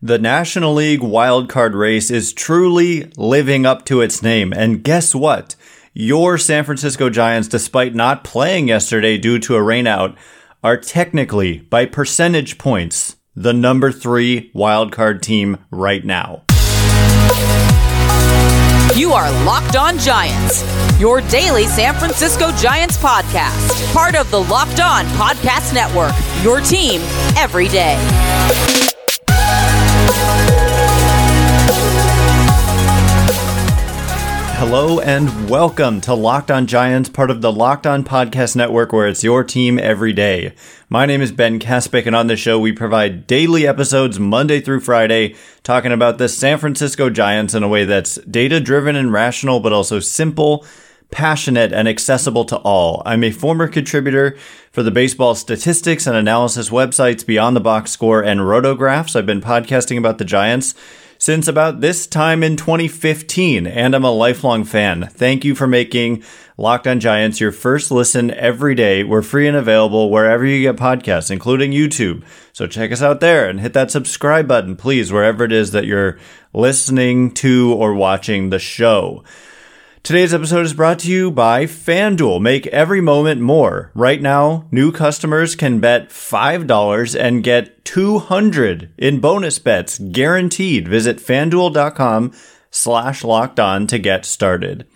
The National League wildcard race is truly living up to its name. And guess what? Your San Francisco Giants, despite not playing yesterday due to a rainout, are technically, by percentage points, the number three wildcard team right now. You are Locked On Giants, your daily San Francisco Giants podcast, part of the Locked On Podcast Network, your team every day. Hello and welcome to Locked On Giants, part of the Locked On Podcast Network, where it's your team every day. My name is Ben Kaspick, and on the show, we provide daily episodes Monday through Friday talking about the San Francisco Giants in a way that's data driven and rational, but also simple, passionate, and accessible to all. I'm a former contributor for the baseball statistics and analysis websites Beyond the Box Score and Rotographs. I've been podcasting about the Giants since about this time in 2015, and I'm a lifelong fan. Thank you for making Locked on Giants your first listen every day. We're free and available wherever you get podcasts, including YouTube. So check us out there and hit that subscribe button, please, wherever it is that you're listening to or watching the show. Today's episode is brought to you by FanDuel. Make every moment more. Right now, new customers can bet $5 and get 200 in bonus bets guaranteed. Visit fanduel.com slash locked on to get started.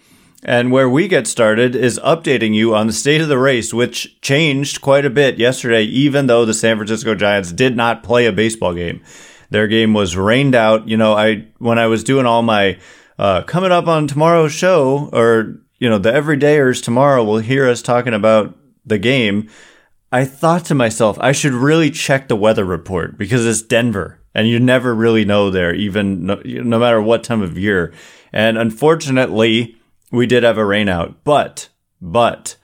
And where we get started is updating you on the state of the race, which changed quite a bit yesterday, even though the San Francisco Giants did not play a baseball game. Their game was rained out. You know, I, when I was doing all my uh, coming up on tomorrow's show, or you know, the everydayers tomorrow will hear us talking about the game. I thought to myself, I should really check the weather report because it's Denver, and you never really know there, even no, no matter what time of year. And unfortunately, we did have a rainout, but but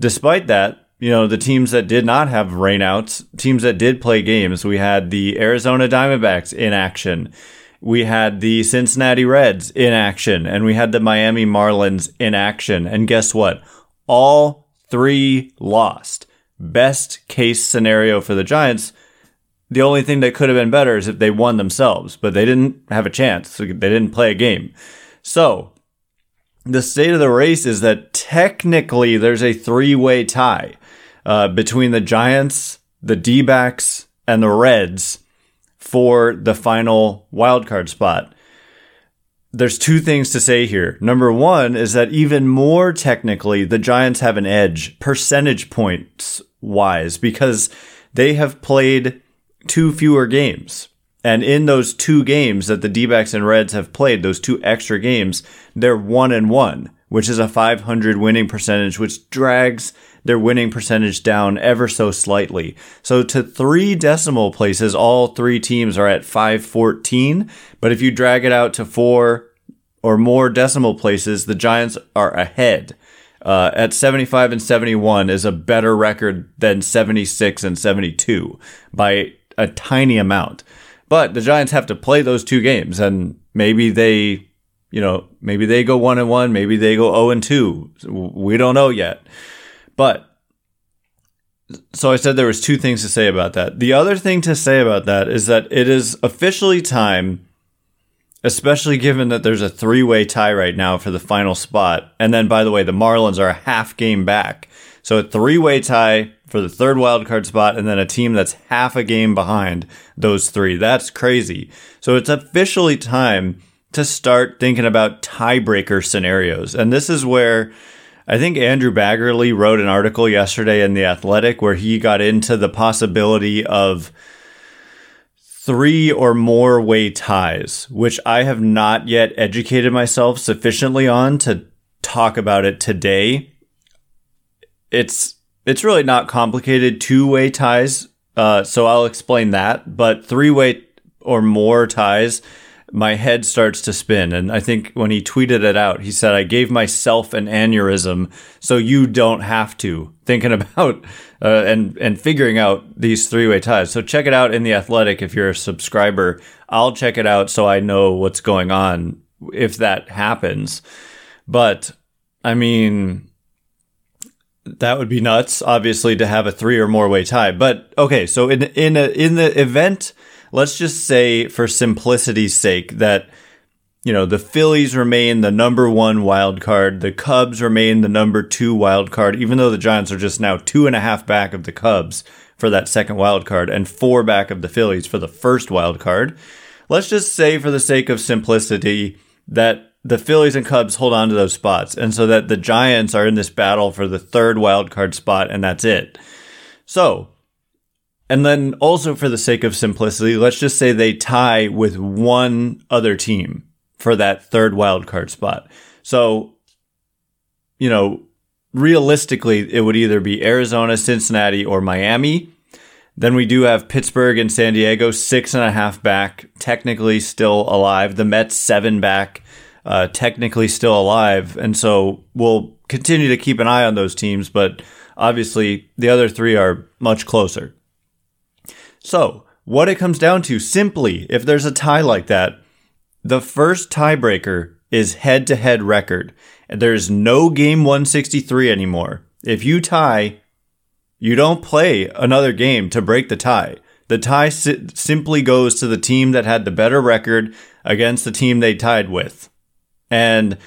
despite that, you know, the teams that did not have rainouts, teams that did play games, we had the Arizona Diamondbacks in action we had the Cincinnati Reds in action and we had the Miami Marlins in action. And guess what? All three lost. Best case scenario for the Giants. The only thing that could have been better is if they won themselves, but they didn't have a chance. They didn't play a game. So the state of the race is that technically there's a three way tie uh, between the Giants, the D backs, and the Reds for the final wildcard spot. There's two things to say here. Number one is that even more technically, the Giants have an edge percentage points wise because they have played two fewer games. And in those two games that the D and Reds have played, those two extra games, they're one and one, which is a 500 winning percentage, which drags their winning percentage down ever so slightly. So to three decimal places, all three teams are at 514. But if you drag it out to four or more decimal places, the Giants are ahead. Uh, at 75 and 71 is a better record than 76 and 72 by a tiny amount. But the Giants have to play those two games, and maybe they, you know, maybe they go one and one, maybe they go 0 and 2. We don't know yet. But so I said there was two things to say about that. The other thing to say about that is that it is officially time, especially given that there's a three-way tie right now for the final spot. And then by the way, the Marlins are a half game back. So a three-way tie for the third wildcard spot and then a team that's half a game behind those three. That's crazy. So it's officially time to start thinking about tiebreaker scenarios. And this is where I think Andrew Baggarly wrote an article yesterday in The Athletic where he got into the possibility of three or more way ties, which I have not yet educated myself sufficiently on to talk about it today. It's it's really not complicated two way ties, uh, so I'll explain that. But three way or more ties my head starts to spin. And I think when he tweeted it out, he said, I gave myself an aneurysm so you don't have to. Thinking about uh, and, and figuring out these three way ties. So check it out in The Athletic if you're a subscriber. I'll check it out so I know what's going on if that happens. But I mean, that would be nuts, obviously, to have a three or more way tie. But okay, so in in a, in the event let's just say for simplicity's sake that you know, the Phillies remain the number one wild card. The Cubs remain the number two wild card, even though the Giants are just now two and a half back of the Cubs for that second wild card and four back of the Phillies for the first wild card. Let's just say, for the sake of simplicity, that the Phillies and Cubs hold on to those spots, and so that the Giants are in this battle for the third wild card spot, and that's it. So, and then also for the sake of simplicity, let's just say they tie with one other team for that third wild card spot. So, you know, realistically, it would either be Arizona, Cincinnati, or Miami. Then we do have Pittsburgh and San Diego, six and a half back, technically still alive. The Mets, seven back, uh, technically still alive. And so we'll continue to keep an eye on those teams, but obviously the other three are much closer. So, what it comes down to simply, if there's a tie like that, the first tiebreaker is head to head record. There's no game 163 anymore. If you tie, you don't play another game to break the tie. The tie si- simply goes to the team that had the better record against the team they tied with. And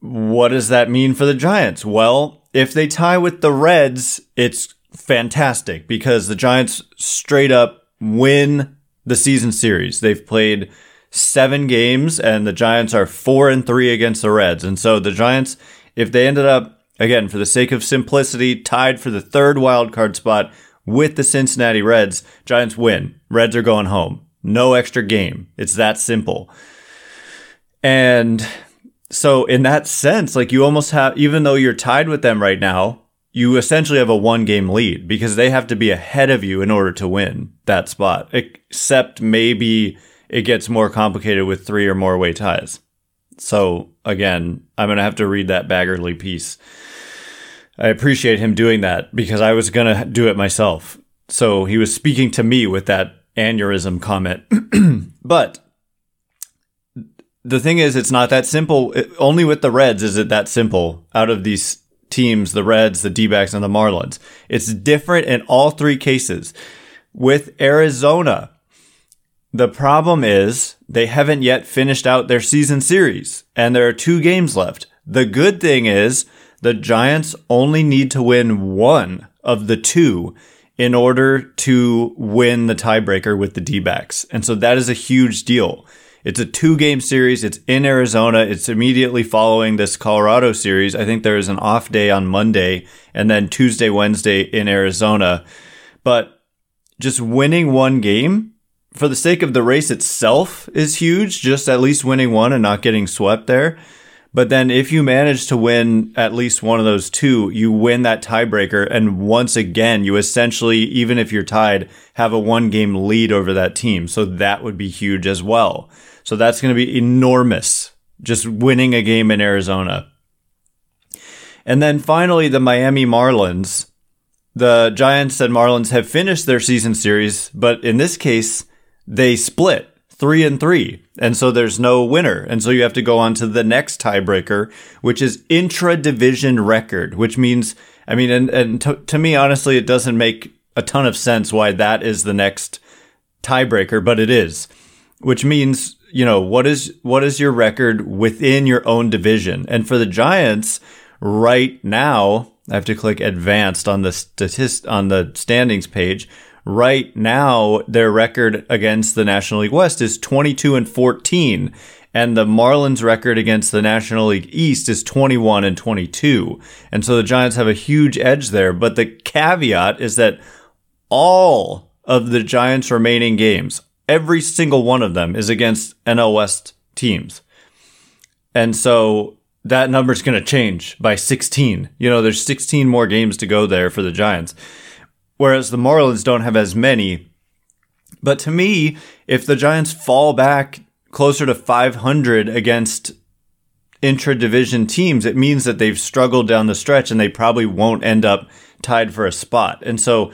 what does that mean for the Giants? Well, if they tie with the Reds, it's fantastic because the Giants straight up win the season series. They've played seven games, and the Giants are four and three against the Reds. And so the Giants, if they ended up, again, for the sake of simplicity, tied for the third wild card spot with the Cincinnati Reds, Giants win. Reds are going home. No extra game. It's that simple. And so, in that sense, like you almost have, even though you're tied with them right now, you essentially have a one game lead because they have to be ahead of you in order to win that spot, except maybe it gets more complicated with three or more way ties. So again, I'm going to have to read that Baggarly piece. I appreciate him doing that because I was going to do it myself. So he was speaking to me with that aneurysm comment. but the thing is, it's not that simple. It, only with the Reds is it that simple out of these teams, the Reds, the D-backs, and the Marlins. It's different in all three cases. With Arizona, the problem is they haven't yet finished out their season series and there are two games left. The good thing is the Giants only need to win one of the two in order to win the tiebreaker with the D-backs. And so that is a huge deal. It's a two game series. It's in Arizona. It's immediately following this Colorado series. I think there is an off day on Monday and then Tuesday, Wednesday in Arizona. But just winning one game for the sake of the race itself is huge, just at least winning one and not getting swept there. But then if you manage to win at least one of those two, you win that tiebreaker. And once again, you essentially, even if you're tied, have a one game lead over that team. So that would be huge as well. So that's going to be enormous. Just winning a game in Arizona. And then finally, the Miami Marlins. The Giants and Marlins have finished their season series, but in this case, they split three and three. And so there's no winner. And so you have to go on to the next tiebreaker, which is intra division record, which means, I mean, and, and to, to me, honestly, it doesn't make a ton of sense why that is the next tiebreaker, but it is, which means, you know, what is, what is your record within your own division? And for the Giants right now, I have to click advanced on the statist on the standings page right now their record against the National League West is 22 and 14 and the Marlins record against the National League East is 21 and 22. And so the Giants have a huge edge there, but the caveat is that all of the Giants remaining games, every single one of them is against NL West teams. And so that number is going to change by 16. You know, there's 16 more games to go there for the Giants whereas the Marlins don't have as many. But to me, if the Giants fall back closer to 500 against intra-division teams, it means that they've struggled down the stretch and they probably won't end up tied for a spot. And so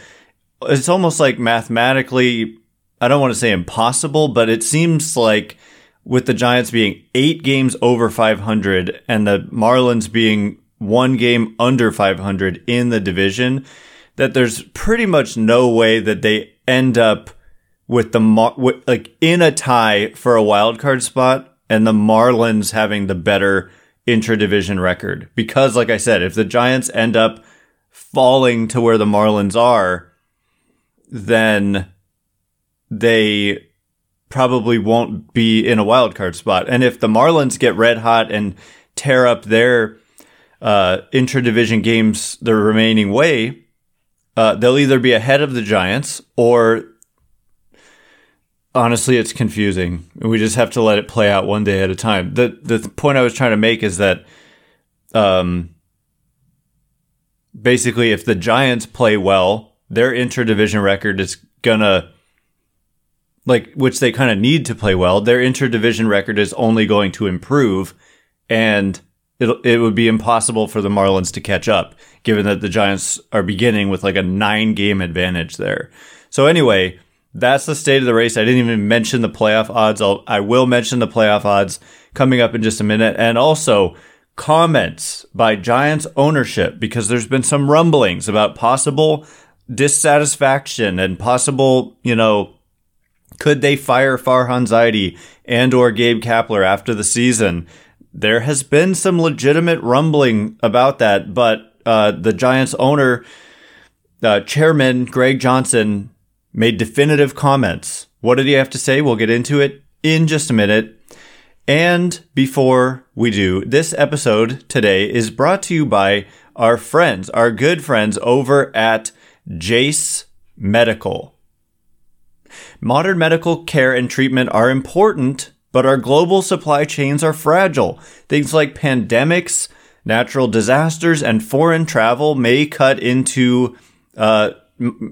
it's almost like mathematically, I don't want to say impossible, but it seems like with the Giants being eight games over 500 and the Marlins being one game under 500 in the division, that there's pretty much no way that they end up with the Mar- with, like in a tie for a wild card spot and the Marlins having the better intra-division record. Because like I said if the Giants end up falling to where the Marlins are then they probably won't be in a wild card spot. And if the Marlins get red hot and tear up their uh, intra-division games the remaining way uh, they'll either be ahead of the Giants or honestly it's confusing. We just have to let it play out one day at a time. The the point i was trying to make is that um basically if the giants play well their interdivision record is gonna like which they kind of need to play well their interdivision record is only going to improve and it it would be impossible for the marlins to catch up given that the giants are beginning with like a 9 game advantage there so anyway that's the state of the race. I didn't even mention the playoff odds. I'll, I will mention the playoff odds coming up in just a minute. And also comments by Giants ownership because there's been some rumblings about possible dissatisfaction and possible, you know, could they fire Farhan Zaidi and or Gabe Kapler after the season? There has been some legitimate rumbling about that, but uh, the Giants owner, uh, chairman Greg Johnson made definitive comments. What did he have to say? We'll get into it in just a minute. And before we do, this episode today is brought to you by our friends, our good friends over at Jase Medical. Modern medical care and treatment are important, but our global supply chains are fragile. Things like pandemics, natural disasters, and foreign travel may cut into uh,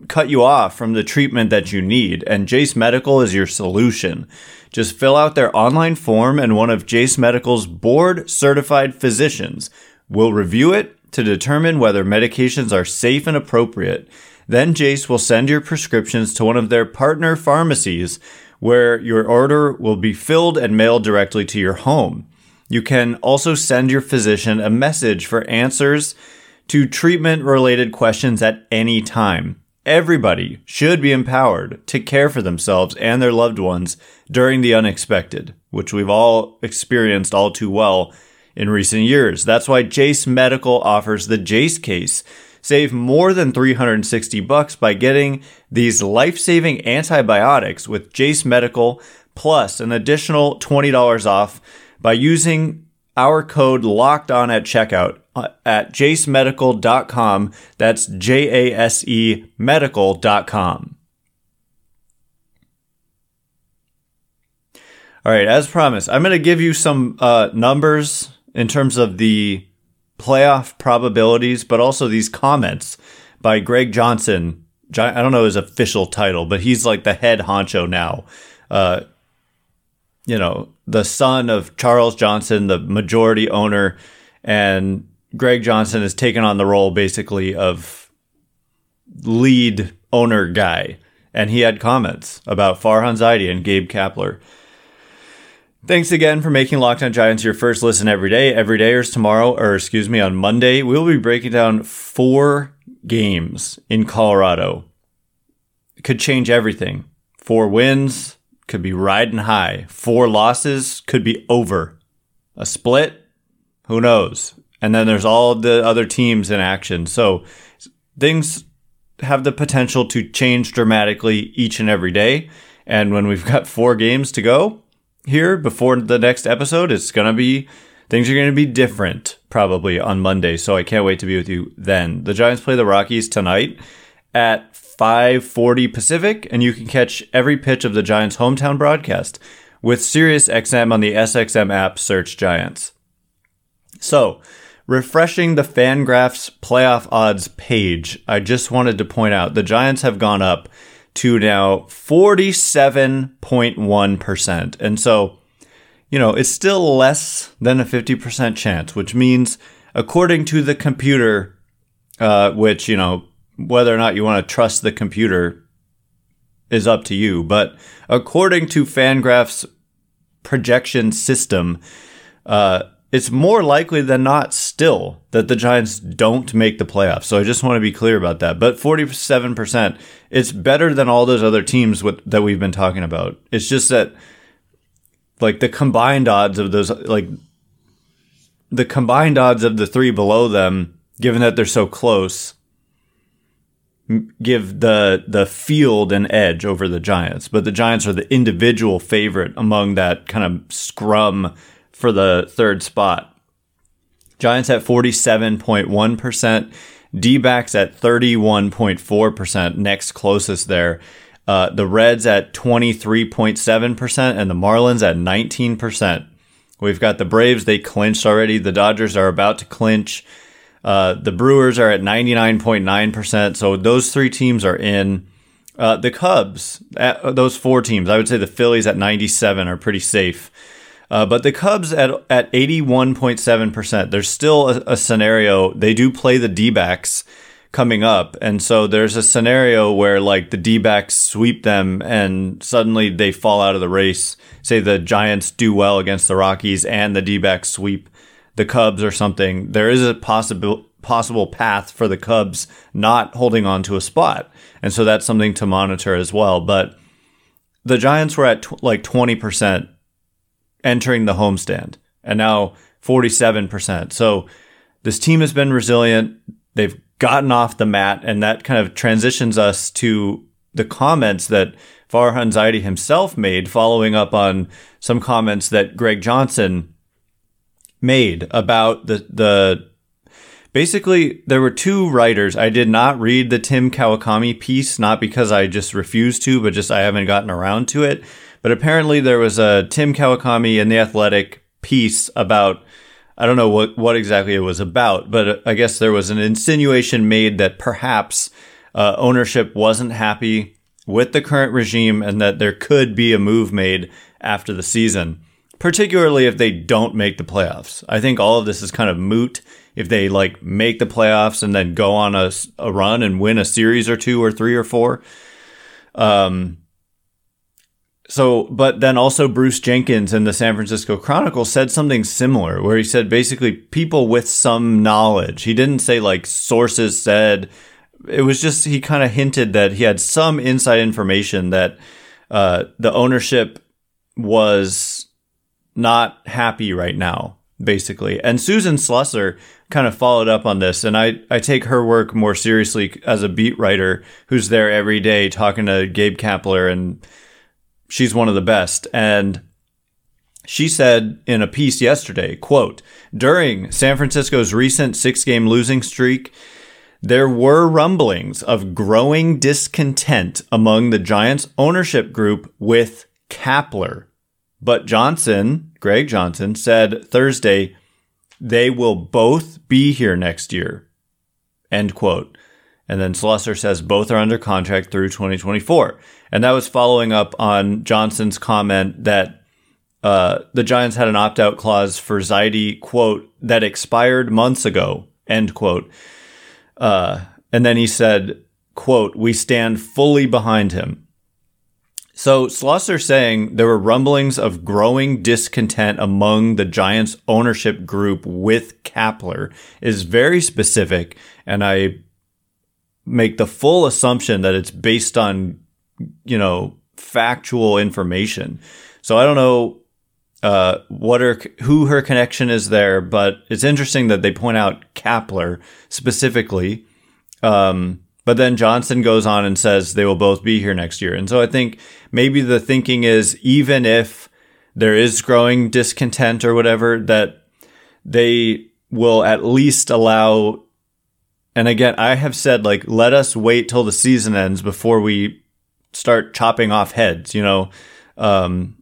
cut you off from the treatment that you need, and Jase Medical is your solution. Just fill out their online form, and one of Jase Medical's board certified physicians will review it to determine whether medications are safe and appropriate. Then Jase will send your prescriptions to one of their partner pharmacies where your order will be filled and mailed directly to your home. You can also send your physician a message for answers to treatment related questions at any time. Everybody should be empowered to care for themselves and their loved ones during the unexpected, which we've all experienced all too well in recent years. That's why Jase Medical offers the Jase case. Save more than 360 bucks by getting these life-saving antibiotics with Jase Medical plus an additional $20 off by using our code locked on at checkout uh, at jasemedical.com. That's J A S E medical.com. All right, as promised, I'm going to give you some uh, numbers in terms of the playoff probabilities, but also these comments by Greg Johnson. I don't know his official title, but he's like the head honcho now. Uh, you know, the son of Charles Johnson, the majority owner, and Greg Johnson has taken on the role basically of lead owner guy. And he had comments about Farhan Zaidi and Gabe Kapler. Thanks again for making Locked On Giants your first listen every day. Every day or tomorrow, or excuse me, on Monday, we'll be breaking down four games in Colorado. Could change everything. Four wins could be riding high. Four losses could be over. A split, who knows? and then there's all the other teams in action. So things have the potential to change dramatically each and every day. And when we've got four games to go here before the next episode, it's going to be things are going to be different probably on Monday. So I can't wait to be with you then. The Giants play the Rockies tonight at 5:40 Pacific and you can catch every pitch of the Giants hometown broadcast with SiriusXM on the SXM app search Giants. So, refreshing the Fangraphs playoff odds page, I just wanted to point out the Giants have gone up to now 47.1%. And so, you know, it's still less than a 50% chance, which means, according to the computer, uh, which, you know, whether or not you want to trust the computer is up to you. But according to Fangraphs projection system, uh, it's more likely than not still that the Giants don't make the playoffs. So I just want to be clear about that. But 47%, it's better than all those other teams with, that we've been talking about. It's just that like the combined odds of those like the combined odds of the three below them, given that they're so close, give the the field an edge over the Giants. But the Giants are the individual favorite among that kind of scrum for the third spot. Giants at 47.1%, D backs at 31.4%, next closest there. Uh, the Reds at 23.7%, and the Marlins at 19%. We've got the Braves, they clinched already. The Dodgers are about to clinch. Uh, the Brewers are at 99.9%. So those three teams are in. Uh, the Cubs, those four teams, I would say the Phillies at 97 are pretty safe. Uh, but the Cubs at at 81.7%, there's still a, a scenario. They do play the D backs coming up. And so there's a scenario where like the D backs sweep them and suddenly they fall out of the race. Say the Giants do well against the Rockies and the D backs sweep the Cubs or something. There is a possible possible path for the Cubs not holding on to a spot. And so that's something to monitor as well. But the Giants were at like 20% entering the homestand and now 47%. So this team has been resilient. They've gotten off the mat and that kind of transitions us to the comments that Farhan Zaidi himself made following up on some comments that Greg Johnson made about the, the, basically there were two writers. I did not read the Tim Kawakami piece, not because I just refused to, but just I haven't gotten around to it. But apparently there was a Tim Kawakami in the Athletic piece about I don't know what what exactly it was about, but I guess there was an insinuation made that perhaps uh, ownership wasn't happy with the current regime and that there could be a move made after the season, particularly if they don't make the playoffs. I think all of this is kind of moot if they like make the playoffs and then go on a, a run and win a series or two or three or four. Um, so, but then also Bruce Jenkins in the San Francisco Chronicle said something similar where he said basically people with some knowledge. He didn't say like sources said, it was just, he kind of hinted that he had some inside information that, uh, the ownership was not happy right now, basically. And Susan Slusser kind of followed up on this. And I, I take her work more seriously as a beat writer who's there every day talking to Gabe Kapler and, she's one of the best. And she said in a piece yesterday, quote, during San Francisco's recent six game losing streak, there were rumblings of growing discontent among the Giants ownership group with Kapler. But Johnson, Greg Johnson, said Thursday, they will both be here next year. End quote. And then Slusser says both are under contract through 2024. And that was following up on Johnson's comment that uh, the Giants had an opt out clause for Zaidi, quote, that expired months ago, end quote. Uh, and then he said, quote, we stand fully behind him. So Slusser saying there were rumblings of growing discontent among the Giants ownership group with Kapler is very specific. And I make the full assumption that it's based on, you know, factual information. So I don't know uh, what her who her connection is there, but it's interesting that they point out Kapler specifically. Um, but then Johnson goes on and says they will both be here next year, and so I think maybe the thinking is even if there is growing discontent or whatever, that they will at least allow and again, I have said like, let us wait till the season ends before we start chopping off heads, you know, um,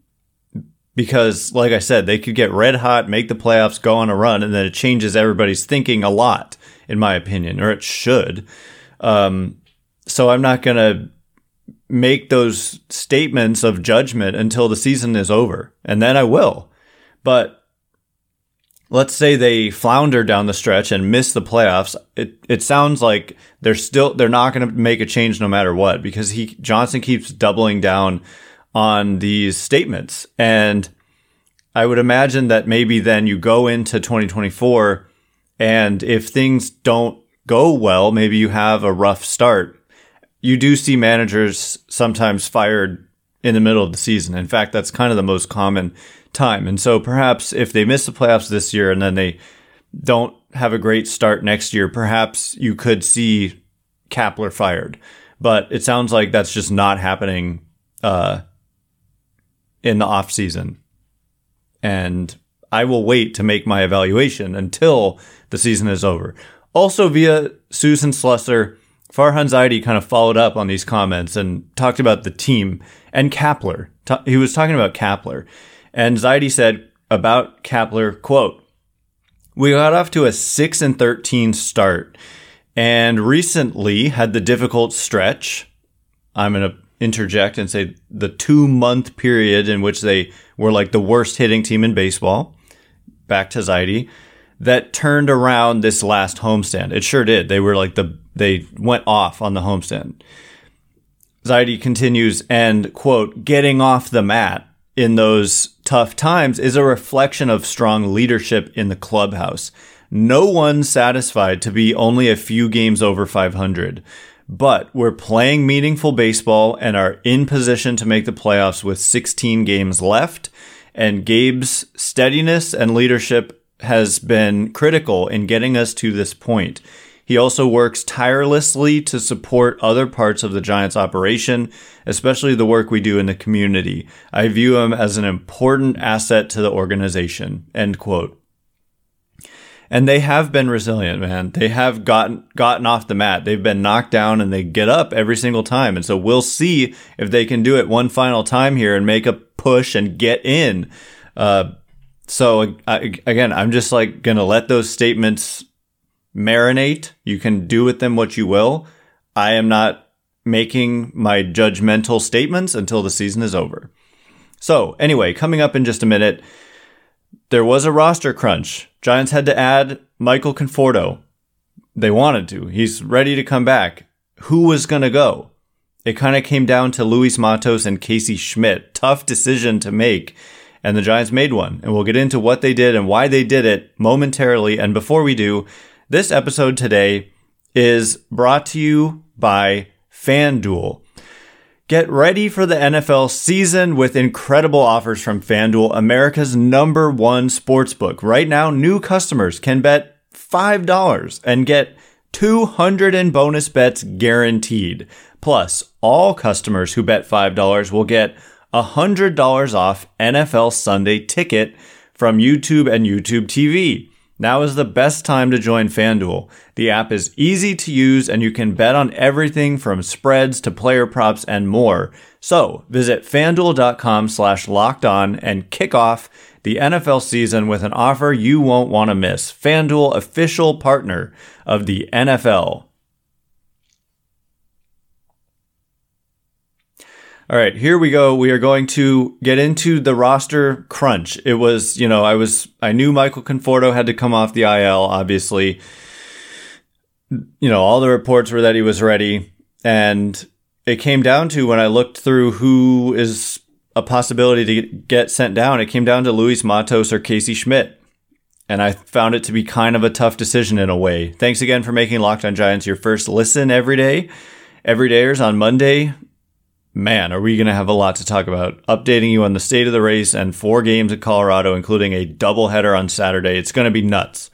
because like I said, they could get red hot, make the playoffs, go on a run, and then it changes everybody's thinking a lot, in my opinion, or it should. Um, so I'm not going to make those statements of judgment until the season is over, and then I will. But let's say they flounder down the stretch and miss the playoffs, it it sounds like they're still they're not going to make a change no matter what because he Johnson keeps doubling down on these statements and I would imagine that maybe then you go into 2024 and if things don't go well, maybe you have a rough start. You do see managers sometimes fired in the middle of the season. In fact, that's kind of the most common time. And so perhaps if they miss the playoffs this year and then they don't have a great start next year, perhaps you could see Kapler fired. But it sounds like that's just not happening uh, in the off season. And I will wait to make my evaluation until the season is over. Also, via Susan Slusser, Farhan Zaidi kind of followed up on these comments and talked about the team and Kapler. He was talking about Kapler. And Zaidi said about Kapler, quote, we got off to a 6 and 13 start and recently had the difficult stretch. I'm going to interject and say the two month period in which they were like the worst hitting team in baseball. Back to Zaidi that turned around this last homestand. It sure did. They were like the, they went off on the homestand. Zaidi continues and quote, getting off the mat in those tough times is a reflection of strong leadership in the clubhouse. No one satisfied to be only a few games over 500, but we're playing meaningful baseball and are in position to make the playoffs with 16 games left. And Gabe's steadiness and leadership has been critical in getting us to this point. He also works tirelessly to support other parts of the Giants operation, especially the work we do in the community. I view him as an important asset to the organization. End quote. And they have been resilient, man. They have gotten gotten off the mat. They've been knocked down and they get up every single time. And so we'll see if they can do it one final time here and make a push and get in. Uh, so I, again, I'm just like to let those statements marinate. You can do with them what you will. I am not making my judgmental statements until the season is over. So anyway, coming up in just a minute, there was a roster crunch. Giants had to add Michael Conforto. They wanted to. He's ready to come back. Who was going to go? It kind of came down to Luis Matos and Casey Schmitt. Tough decision to make and the Giants made one. And we'll get into what they did and why they did it momentarily. And before we do, this episode today is brought to you by FanDuel. Get ready for the NFL season with incredible offers from FanDuel, America's number one sportsbook. Right now, new customers can bet $5 and get 200 in bonus bets guaranteed. Plus, all customers who bet $5 will get $100 off NFL Sunday ticket from YouTube and YouTube TV. Now is the best time to join FanDuel. The app is easy to use and you can bet on everything from spreads to player props and more. So visit fanduel.com slash locked on and kick off the NFL season with an offer you won't want to miss. FanDuel, official partner of the NFL. All right, here we go. We are going to get into the roster crunch. It was, you know, I was, I knew Michael Conforto had to come off the IL, obviously. You know, all the reports were that he was ready. And it came down to when I looked through who is a possibility to get sent down, it came down to Luis Matos or Casey Schmitt. And I found it to be kind of a tough decision in a way. Thanks again for making Locked on Giants your first listen every day. Every dayers on Monday, man, are we going to have a lot to talk about. Updating you on the state of the race and four games at Colorado, including a doubleheader on Saturday. It's going to be nuts.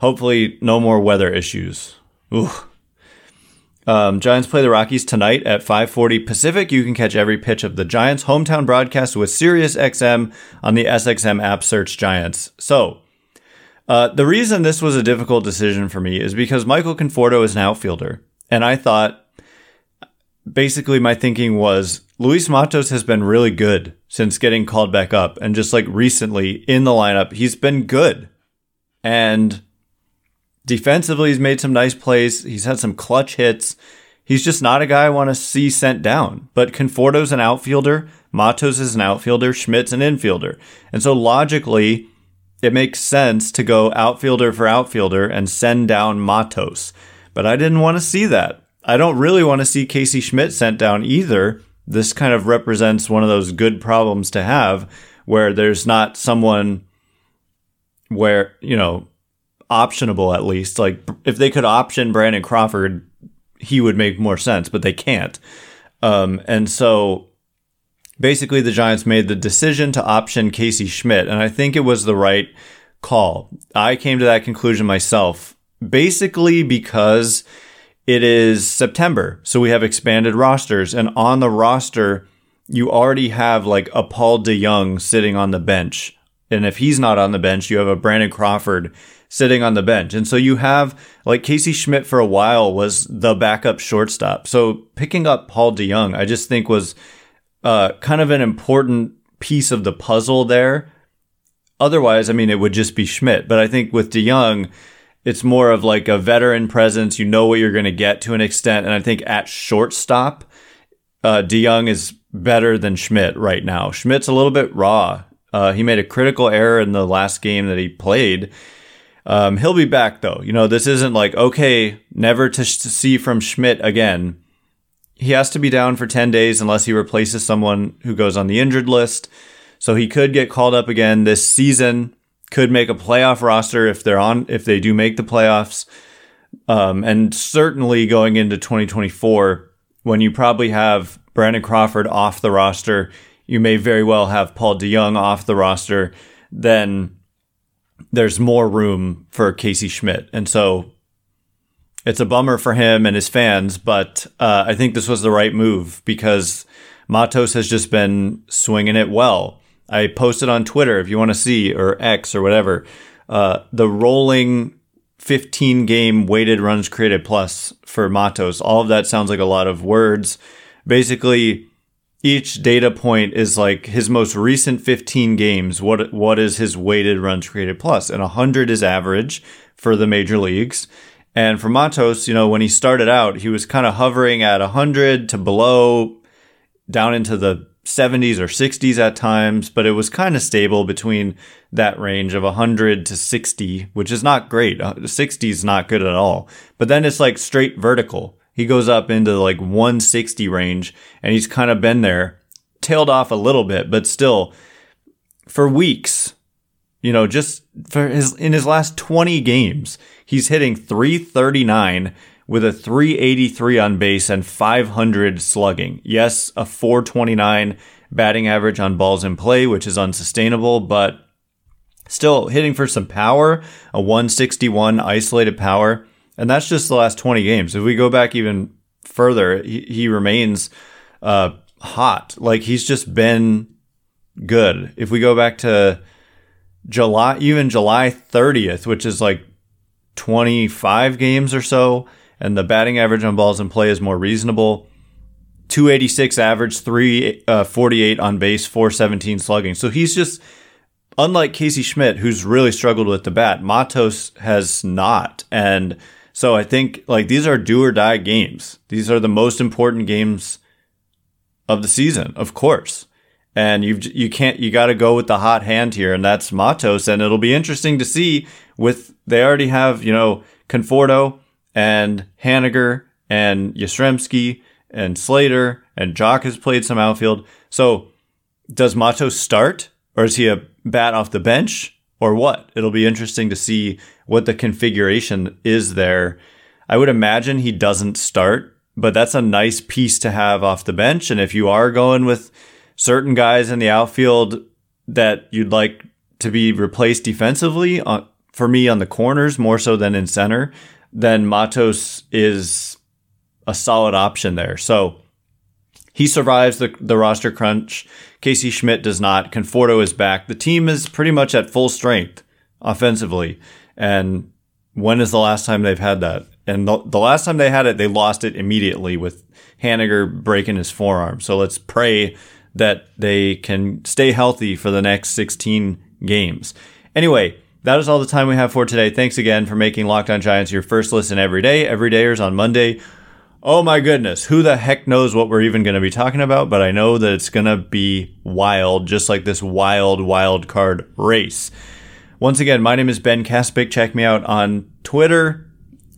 Hopefully, no more weather issues. Ooh. Um, Giants play the Rockies tonight at 5:40 Pacific. You can catch every pitch of the Giants' hometown broadcast with SiriusXM on the SXM app. Search Giants. So, uh, the reason this was a difficult decision for me is because Michael Conforto is an outfielder, and I thought basically my thinking was Luis Matos has been really good since getting called back up. And just like recently in the lineup, he's been good. And defensively, he's made some nice plays. He's had some clutch hits. He's just not a guy I want to see sent down. But Conforto's an outfielder. Matos is an outfielder. Schmitt's an infielder. And so logically, it makes sense to go outfielder for outfielder and send down Matos. But I didn't want to see that. I don't really want to see Casey Schmitt sent down either. This kind of represents one of those good problems to have where there's not someone where, you know, optionable at least. Like if they could option Brandon Crawford, he would make more sense, but they can't. Um, and so basically the Giants made the decision to option Casey Schmitt, and I think it was the right call. I came to that conclusion myself, basically because it is September, so we have expanded rosters, and on the roster, you already have like a Paul DeJong sitting on the bench. And if he's not on the bench, you have a Brandon Crawford sitting on the bench. And so you have like Casey Schmitt for a while was the backup shortstop. So picking up Paul DeJong, I just think was uh, kind of an important piece of the puzzle there. Otherwise, I mean, it would just be Schmitt. But I think with DeJong, it's more of like a veteran presence. You know what you're going to get to an extent. And I think at shortstop, uh, DeJong is better than Schmitt right now. Schmitt's a little bit raw. Uh, he made a critical error in the last game that he played. Um, he'll be back though. You know, this isn't like, okay, never to, sh- to see from Schmitt again. He has to be down for 10 days unless he replaces someone who goes on the injured list. So he could get called up again this season, could make a playoff roster if they're on, if they do make the playoffs. Um, and certainly going into 2024, when you probably have Brandon Crawford off the roster, you may very well have Paul DeJong off the roster, then there's more room for Casey Schmitt, And so it's a bummer for him and his fans, but uh, I think this was the right move because Matos has just been swinging it well. I posted on Twitter if you want to see, or X or whatever, uh, the rolling 15 game weighted runs created plus for Matos. All of that sounds like a lot of words. Basically, each data point is like his most recent 15 games. What what is his weighted runs created plus? And 100 is average for the major leagues. And for Matos, you know, when he started out, he was kind of hovering at 100 to below, down into the 70s or 60s at times, but it was kind of stable between that range of 100 to 60, which is not great. Uh, 60 is not good at all. But then it's like straight vertical. He goes up into like 160 range and he's kind of been there, tailed off a little bit, but still for weeks, you know, just for his, in his last 20 games, he's hitting 339 with a 383 on base and 500 slugging. Yes, a 429 batting average on balls in play, which is unsustainable, but still hitting for some power, a 161 isolated power. And that's just the last 20 games. If we go back even further, he, he remains uh, hot. Like he's just been good. If we go back to July, even July 30th, which is like 25 games or so, and the batting average on balls in play is more reasonable. 286 average, 348 uh, on base, 417 slugging. So he's just unlike Casey Schmitt, who's really struggled with the bat. Matos has not, and so I think like these are do or die games. These are the most important games of the season, of course. And you you can't you got to go with the hot hand here, and that's Matos. And it'll be interesting to see with they already have you know Conforto and Haniger and Yastrzemski and Slater and Joc has played some outfield. So does Matos start or is he a bat off the bench? or what. It'll be interesting to see what the configuration is there. I would imagine he doesn't start, but that's a nice piece to have off the bench. And if you are going with certain guys in the outfield that you'd like to be replaced defensively, uh, for me on the corners more so than in center, then Matos is a solid option there. So he survives the, the roster crunch. Casey Schmitt does not. Conforto is back. The team is pretty much at full strength offensively. And when is the last time they've had that? And the, the last time they had it, they lost it immediately with Haniger breaking his forearm. So let's pray that they can stay healthy for the next 16 games. Anyway, that is all the time we have for today. Thanks again for making Locked On Giants your first listen every day. Every day is on Monday oh my goodness, who the heck knows what we're even going to be talking about? But I know that it's going to be wild, just like this wild, wild card race. Once again, my name is Ben Kaspick. Check me out on Twitter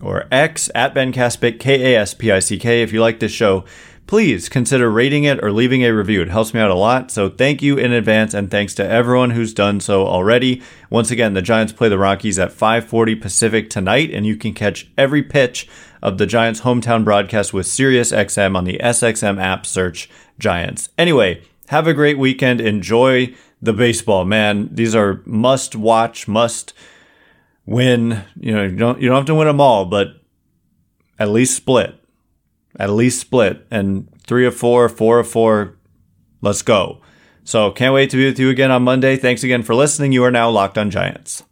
or X at Ben Kaspick, K A S P I C K. If you like this show, please consider rating it or leaving a review. It helps me out a lot. So thank you in advance and thanks to everyone who's done so already. Once again, the Giants play the Rockies at 5:40 Pacific tonight and you can catch every pitch of the Giants hometown broadcast with SiriusXM on the SXM app search Giants. Anyway, have a great weekend. Enjoy the baseball, man. These are must watch, must win. You know, you don't you don't have to win them all, but at least split at least split and three of four, four of four. Let's go. So can't wait to be with you again on Monday. Thanks again for listening. You are now locked on Giants.